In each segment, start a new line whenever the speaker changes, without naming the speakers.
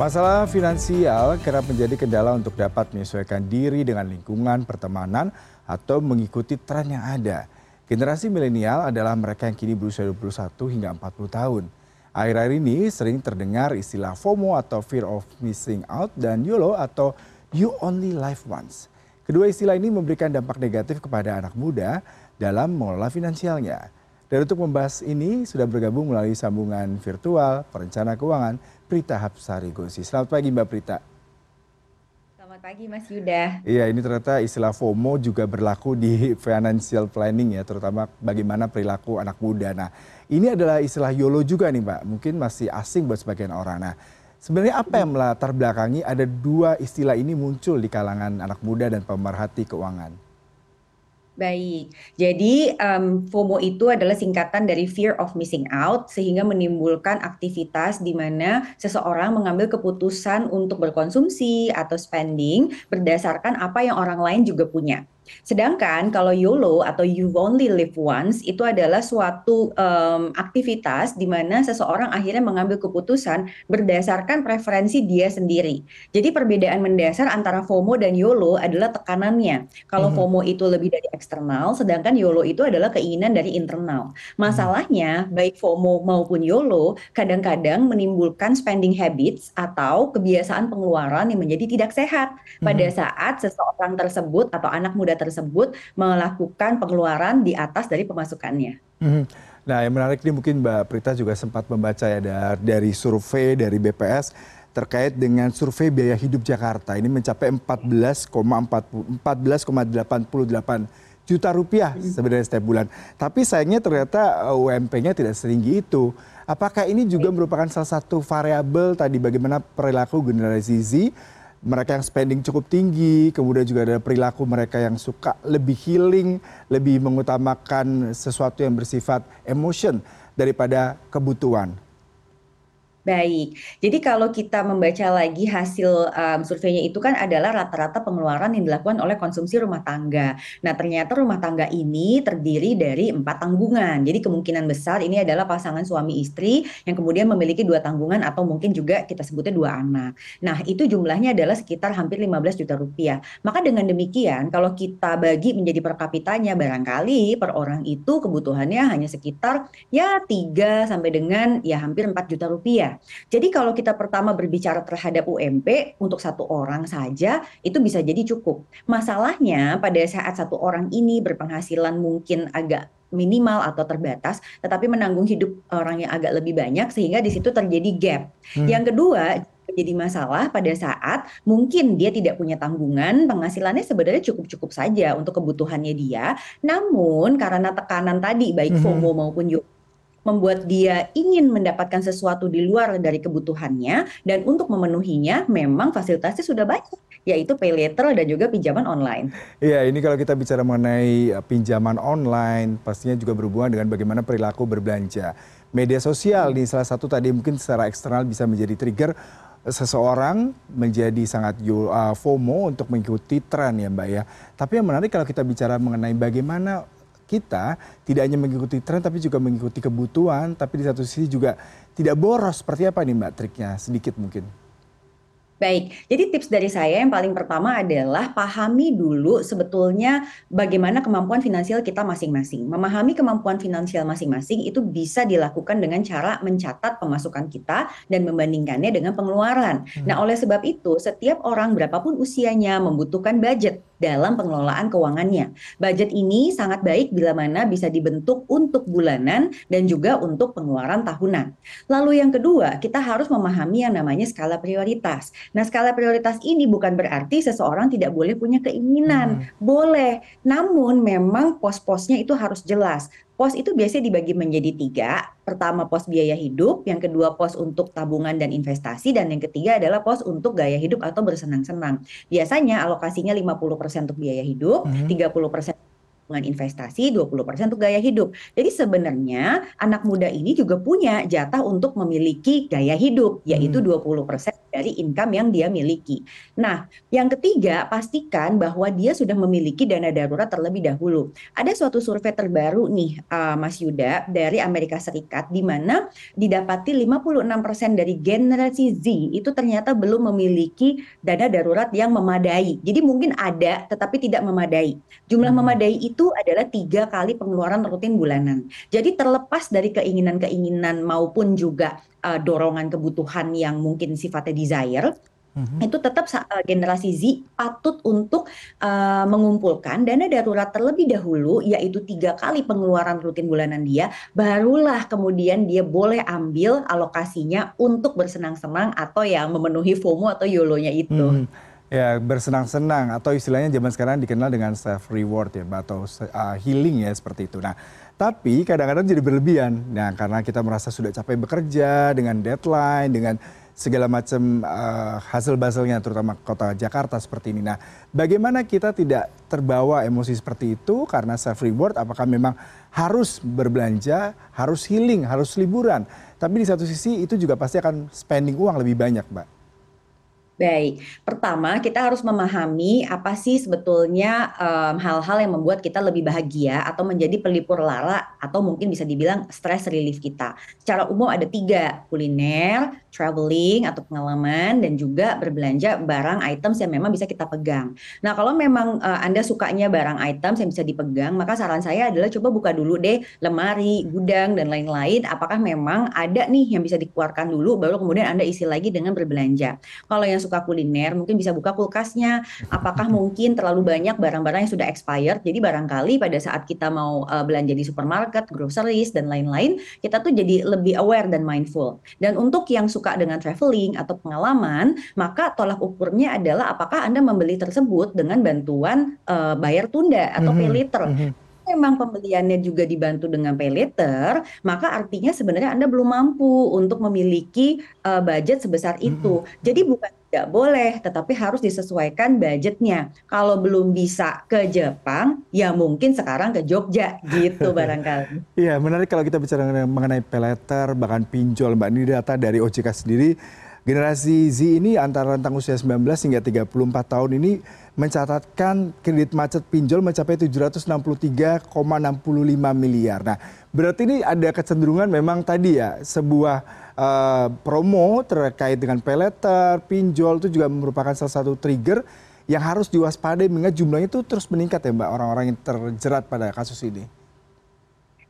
Masalah finansial kerap menjadi kendala untuk dapat menyesuaikan diri dengan lingkungan pertemanan atau mengikuti tren yang ada. Generasi milenial adalah mereka yang kini berusia 21 hingga 40 tahun. Akhir-akhir ini sering terdengar istilah FOMO atau Fear of Missing Out dan YOLO atau You Only Live Once. Kedua istilah ini memberikan dampak negatif kepada anak muda dalam mengelola finansialnya. Dan untuk membahas ini sudah bergabung melalui sambungan virtual perencana keuangan Prita Hapsari Gosi. Selamat pagi Mbak Prita.
Selamat pagi Mas Yuda.
Iya ini ternyata istilah FOMO juga berlaku di financial planning ya terutama bagaimana perilaku anak muda. Nah ini adalah istilah YOLO juga nih Mbak mungkin masih asing buat sebagian orang. Nah sebenarnya apa yang melatar belakangi ada dua istilah ini muncul di kalangan anak muda dan pemerhati keuangan?
Baik, jadi um, FOMO itu adalah singkatan dari fear of missing out, sehingga menimbulkan aktivitas di mana seseorang mengambil keputusan untuk berkonsumsi atau spending berdasarkan apa yang orang lain juga punya. Sedangkan kalau YOLO atau You Only Live Once itu adalah suatu um, aktivitas di mana seseorang akhirnya mengambil keputusan berdasarkan preferensi dia sendiri. Jadi perbedaan mendasar antara FOMO dan YOLO adalah tekanannya. Kalau mm -hmm. FOMO itu lebih dari eksternal, sedangkan YOLO itu adalah keinginan dari internal. Masalahnya baik FOMO maupun YOLO kadang-kadang menimbulkan spending habits atau kebiasaan pengeluaran yang menjadi tidak sehat pada mm -hmm. saat seseorang tersebut atau anak muda tersebut melakukan pengeluaran di atas dari pemasukannya.
Hmm. Nah, yang menarik ini mungkin Mbak Prita juga sempat membaca ya dari survei dari BPS terkait dengan survei biaya hidup Jakarta ini mencapai 14,88 juta rupiah hmm. sebenarnya setiap bulan. Tapi sayangnya ternyata uh, UMP-nya tidak setinggi itu. Apakah ini juga merupakan salah satu variabel tadi bagaimana perilaku generasi Z mereka yang spending cukup tinggi, kemudian juga ada perilaku mereka yang suka lebih healing, lebih mengutamakan sesuatu yang bersifat emotion daripada kebutuhan.
Baik, jadi kalau kita membaca lagi hasil um, surveinya itu kan adalah rata-rata pengeluaran yang dilakukan oleh konsumsi rumah tangga. Nah ternyata rumah tangga ini terdiri dari empat tanggungan. Jadi kemungkinan besar ini adalah pasangan suami istri yang kemudian memiliki dua tanggungan atau mungkin juga kita sebutnya dua anak. Nah itu jumlahnya adalah sekitar hampir 15 juta rupiah. Maka dengan demikian kalau kita bagi menjadi per kapitanya barangkali per orang itu kebutuhannya hanya sekitar ya 3 sampai dengan ya hampir 4 juta rupiah. Jadi kalau kita pertama berbicara terhadap UMP untuk satu orang saja itu bisa jadi cukup. Masalahnya pada saat satu orang ini berpenghasilan mungkin agak minimal atau terbatas, tetapi menanggung hidup orang yang agak lebih banyak sehingga di situ terjadi gap. Hmm. Yang kedua jadi masalah pada saat mungkin dia tidak punya tanggungan, penghasilannya sebenarnya cukup-cukup saja untuk kebutuhannya dia. Namun karena tekanan tadi baik hmm. FOMO maupun membuat dia ingin mendapatkan sesuatu di luar dari kebutuhannya dan untuk memenuhinya memang fasilitasnya sudah banyak yaitu pay later dan juga pinjaman online.
Iya, ini kalau kita bicara mengenai eh, pinjaman online pastinya juga berhubungan dengan bagaimana perilaku berbelanja. Media sosial nih salah satu tadi mungkin secara eksternal bisa menjadi trigger seseorang menjadi sangat uh, FOMO untuk mengikuti tren ya Mbak ya. Tapi yang menarik kalau kita bicara mengenai bagaimana kita tidak hanya mengikuti tren tapi juga mengikuti kebutuhan, tapi di satu sisi juga tidak boros. Seperti apa nih Mbak triknya? Sedikit mungkin.
Baik, jadi tips dari saya yang paling pertama adalah pahami dulu sebetulnya bagaimana kemampuan finansial kita masing-masing. Memahami kemampuan finansial masing-masing itu bisa dilakukan dengan cara mencatat pemasukan kita dan membandingkannya dengan pengeluaran. Hmm. Nah, oleh sebab itu, setiap orang berapapun usianya membutuhkan budget dalam pengelolaan keuangannya. Budget ini sangat baik bila mana bisa dibentuk untuk bulanan dan juga untuk pengeluaran tahunan. Lalu yang kedua, kita harus memahami yang namanya skala prioritas. Nah, skala prioritas ini bukan berarti seseorang tidak boleh punya keinginan. Hmm. Boleh, namun memang pos-posnya itu harus jelas. Pos itu biasanya dibagi menjadi tiga. Pertama pos biaya hidup, yang kedua pos untuk tabungan dan investasi, dan yang ketiga adalah pos untuk gaya hidup atau bersenang-senang. Biasanya alokasinya 50% untuk biaya hidup, hmm. 30% dengan investasi, 20% untuk gaya hidup. Jadi sebenarnya anak muda ini juga punya jatah untuk memiliki gaya hidup, yaitu hmm. 20% dari income yang dia miliki. Nah, yang ketiga, pastikan bahwa dia sudah memiliki dana darurat terlebih dahulu. Ada suatu survei terbaru nih, uh, Mas Yuda, dari Amerika Serikat, di mana didapati 56% dari generasi Z itu ternyata belum memiliki dana darurat yang memadai. Jadi mungkin ada, tetapi tidak memadai. Jumlah hmm. memadai itu adalah tiga kali pengeluaran rutin bulanan. Jadi terlepas dari keinginan-keinginan maupun juga uh, dorongan kebutuhan yang mungkin sifatnya desire, Mm-hmm. Itu tetap uh, generasi Z patut untuk uh, mengumpulkan dana darurat terlebih dahulu, yaitu tiga kali pengeluaran rutin bulanan dia, barulah kemudian dia boleh ambil alokasinya untuk bersenang-senang atau yang memenuhi FOMO atau YOLO-nya itu. Mm-hmm.
Ya bersenang-senang atau istilahnya zaman sekarang dikenal dengan self reward ya atau uh, healing ya seperti itu. Nah tapi kadang-kadang jadi berlebihan. Nah karena kita merasa sudah capek bekerja dengan deadline dengan segala macam uh, hasil baselnya terutama kota Jakarta seperti ini. Nah bagaimana kita tidak terbawa emosi seperti itu karena self reward apakah memang harus berbelanja, harus healing, harus liburan. Tapi di satu sisi itu juga pasti akan spending uang lebih banyak Mbak.
Baik, pertama kita harus memahami apa sih sebetulnya hal-hal um, yang membuat kita lebih bahagia atau menjadi pelipur lara atau mungkin bisa dibilang stress relief kita. Secara umum ada tiga, kuliner, traveling atau pengalaman, dan juga berbelanja barang items yang memang bisa kita pegang. Nah kalau memang uh, Anda sukanya barang items yang bisa dipegang, maka saran saya adalah coba buka dulu deh lemari, gudang, dan lain-lain. Apakah memang ada nih yang bisa dikeluarkan dulu, baru kemudian Anda isi lagi dengan berbelanja. Kalau yang suka kuliner, mungkin bisa buka kulkasnya. Apakah mungkin terlalu banyak barang-barang yang sudah expired? Jadi barangkali pada saat kita mau uh, belanja di supermarket, groceries dan lain-lain, kita tuh jadi lebih aware dan mindful. Dan untuk yang suka dengan traveling atau pengalaman, maka tolak ukurnya adalah apakah Anda membeli tersebut dengan bantuan uh, bayar tunda atau pay later. Mm -hmm memang pembeliannya juga dibantu dengan pay later, maka artinya sebenarnya Anda belum mampu untuk memiliki uh, budget sebesar itu. Hmm. Jadi bukan tidak boleh, tetapi harus disesuaikan budgetnya. Kalau belum bisa ke Jepang, ya mungkin sekarang ke Jogja gitu barangkali.
Iya, menarik kalau kita bicara mengenai pay later, bahkan pinjol, Mbak. Ini data dari OJK sendiri Generasi Z ini antara rentang usia 19 hingga 34 tahun ini mencatatkan kredit macet pinjol mencapai 763,65 miliar. Nah, berarti ini ada kecenderungan memang tadi ya sebuah uh, promo terkait dengan peleter, pinjol itu juga merupakan salah satu trigger yang harus diwaspadai mengingat jumlahnya itu terus meningkat ya Mbak orang-orang yang terjerat pada kasus ini.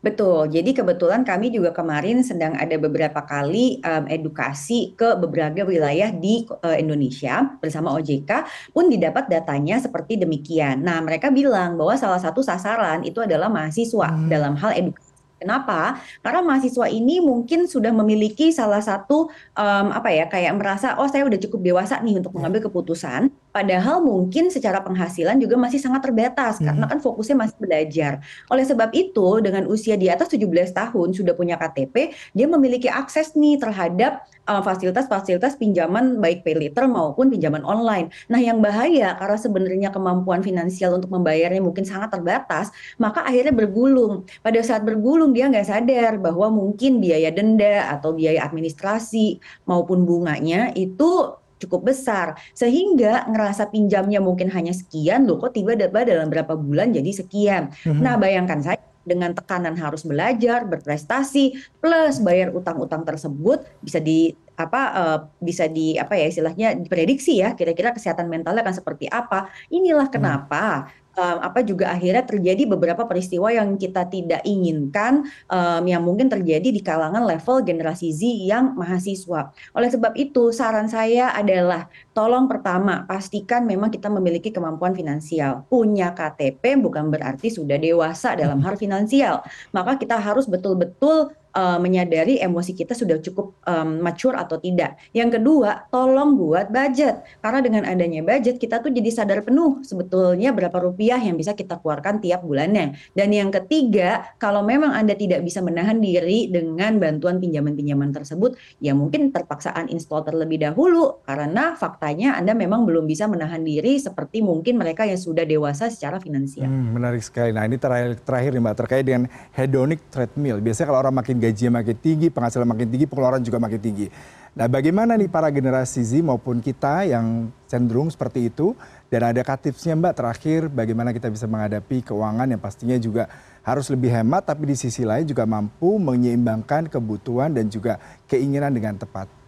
Betul. Jadi kebetulan kami juga kemarin sedang ada beberapa kali um, edukasi ke beberapa wilayah di uh, Indonesia bersama OJK pun didapat datanya seperti demikian. Nah, mereka bilang bahwa salah satu sasaran itu adalah mahasiswa hmm. dalam hal edukasi Kenapa? Karena mahasiswa ini mungkin sudah memiliki salah satu um, apa ya kayak merasa oh saya udah cukup dewasa nih untuk mengambil keputusan. Padahal mungkin secara penghasilan juga masih sangat terbatas hmm. karena kan fokusnya masih belajar. Oleh sebab itu dengan usia di atas 17 tahun sudah punya KTP, dia memiliki akses nih terhadap fasilitas-fasilitas uh, pinjaman baik pay later maupun pinjaman online. Nah yang bahaya karena sebenarnya kemampuan finansial untuk membayarnya mungkin sangat terbatas, maka akhirnya bergulung. Pada saat bergulung dia nggak sadar bahwa mungkin biaya denda atau biaya administrasi maupun bunganya itu cukup besar sehingga ngerasa pinjamnya mungkin hanya sekian loh kok tiba-tiba dalam berapa bulan jadi sekian. Mm-hmm. Nah bayangkan saya dengan tekanan harus belajar, berprestasi, plus bayar utang-utang tersebut bisa di apa uh, bisa di apa ya istilahnya diprediksi ya kira-kira kesehatan mentalnya akan seperti apa. Inilah mhm. kenapa hmm apa juga akhirnya terjadi beberapa peristiwa yang kita tidak inginkan um, yang mungkin terjadi di kalangan level generasi Z yang mahasiswa. Oleh sebab itu saran saya adalah tolong pertama pastikan memang kita memiliki kemampuan finansial. Punya KTP bukan berarti sudah dewasa dalam hal finansial. Maka kita harus betul-betul menyadari emosi kita sudah cukup um, mature atau tidak. Yang kedua, tolong buat budget. Karena dengan adanya budget kita tuh jadi sadar penuh sebetulnya berapa rupiah yang bisa kita keluarkan tiap bulannya. Dan yang ketiga, kalau memang Anda tidak bisa menahan diri dengan bantuan pinjaman-pinjaman tersebut, ya mungkin terpaksa uninstall terlebih dahulu karena faktanya Anda memang belum bisa menahan diri seperti mungkin mereka yang sudah dewasa secara finansial.
Hmm, menarik sekali. Nah, ini terakhir terakhir nih Mbak terkait dengan hedonic treadmill. Biasanya kalau orang makin gajinya makin tinggi, penghasilan makin tinggi, pengeluaran juga makin tinggi. Nah bagaimana nih para generasi Z maupun kita yang cenderung seperti itu dan ada tipsnya Mbak terakhir bagaimana kita bisa menghadapi keuangan yang pastinya juga harus lebih hemat tapi di sisi lain juga mampu menyeimbangkan kebutuhan dan juga keinginan dengan tepat.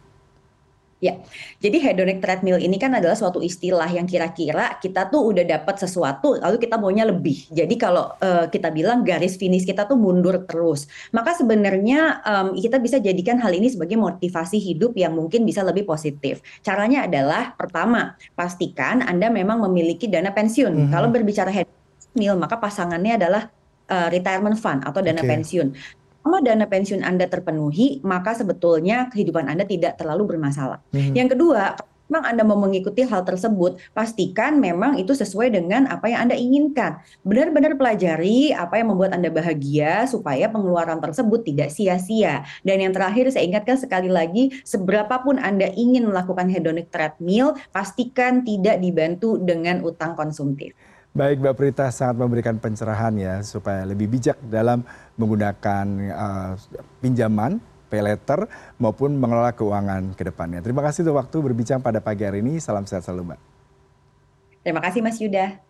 Ya, jadi hedonic treadmill ini kan adalah suatu istilah yang kira-kira kita tuh udah dapat sesuatu, lalu kita maunya lebih. Jadi kalau uh, kita bilang garis finish kita tuh mundur terus, maka sebenarnya um, kita bisa jadikan hal ini sebagai motivasi hidup yang mungkin bisa lebih positif. Caranya adalah pertama, pastikan Anda memang memiliki dana pensiun. Mm -hmm. Kalau berbicara hedonic treadmill, maka pasangannya adalah uh, retirement fund atau dana okay. pensiun kalau dana pensiun Anda terpenuhi, maka sebetulnya kehidupan Anda tidak terlalu bermasalah. Hmm. Yang kedua, memang Anda mau mengikuti hal tersebut, pastikan memang itu sesuai dengan apa yang Anda inginkan. Benar-benar pelajari apa yang membuat Anda bahagia supaya pengeluaran tersebut tidak sia-sia. Dan yang terakhir saya ingatkan sekali lagi, seberapapun Anda ingin melakukan hedonic treadmill, pastikan tidak dibantu dengan utang konsumtif.
Baik Mbak Prita sangat memberikan pencerahan ya supaya lebih bijak dalam menggunakan uh, pinjaman, pay letter maupun mengelola keuangan ke depannya. Terima kasih untuk waktu berbincang pada pagi hari ini. Salam sehat selalu Mbak.
Terima kasih Mas Yuda.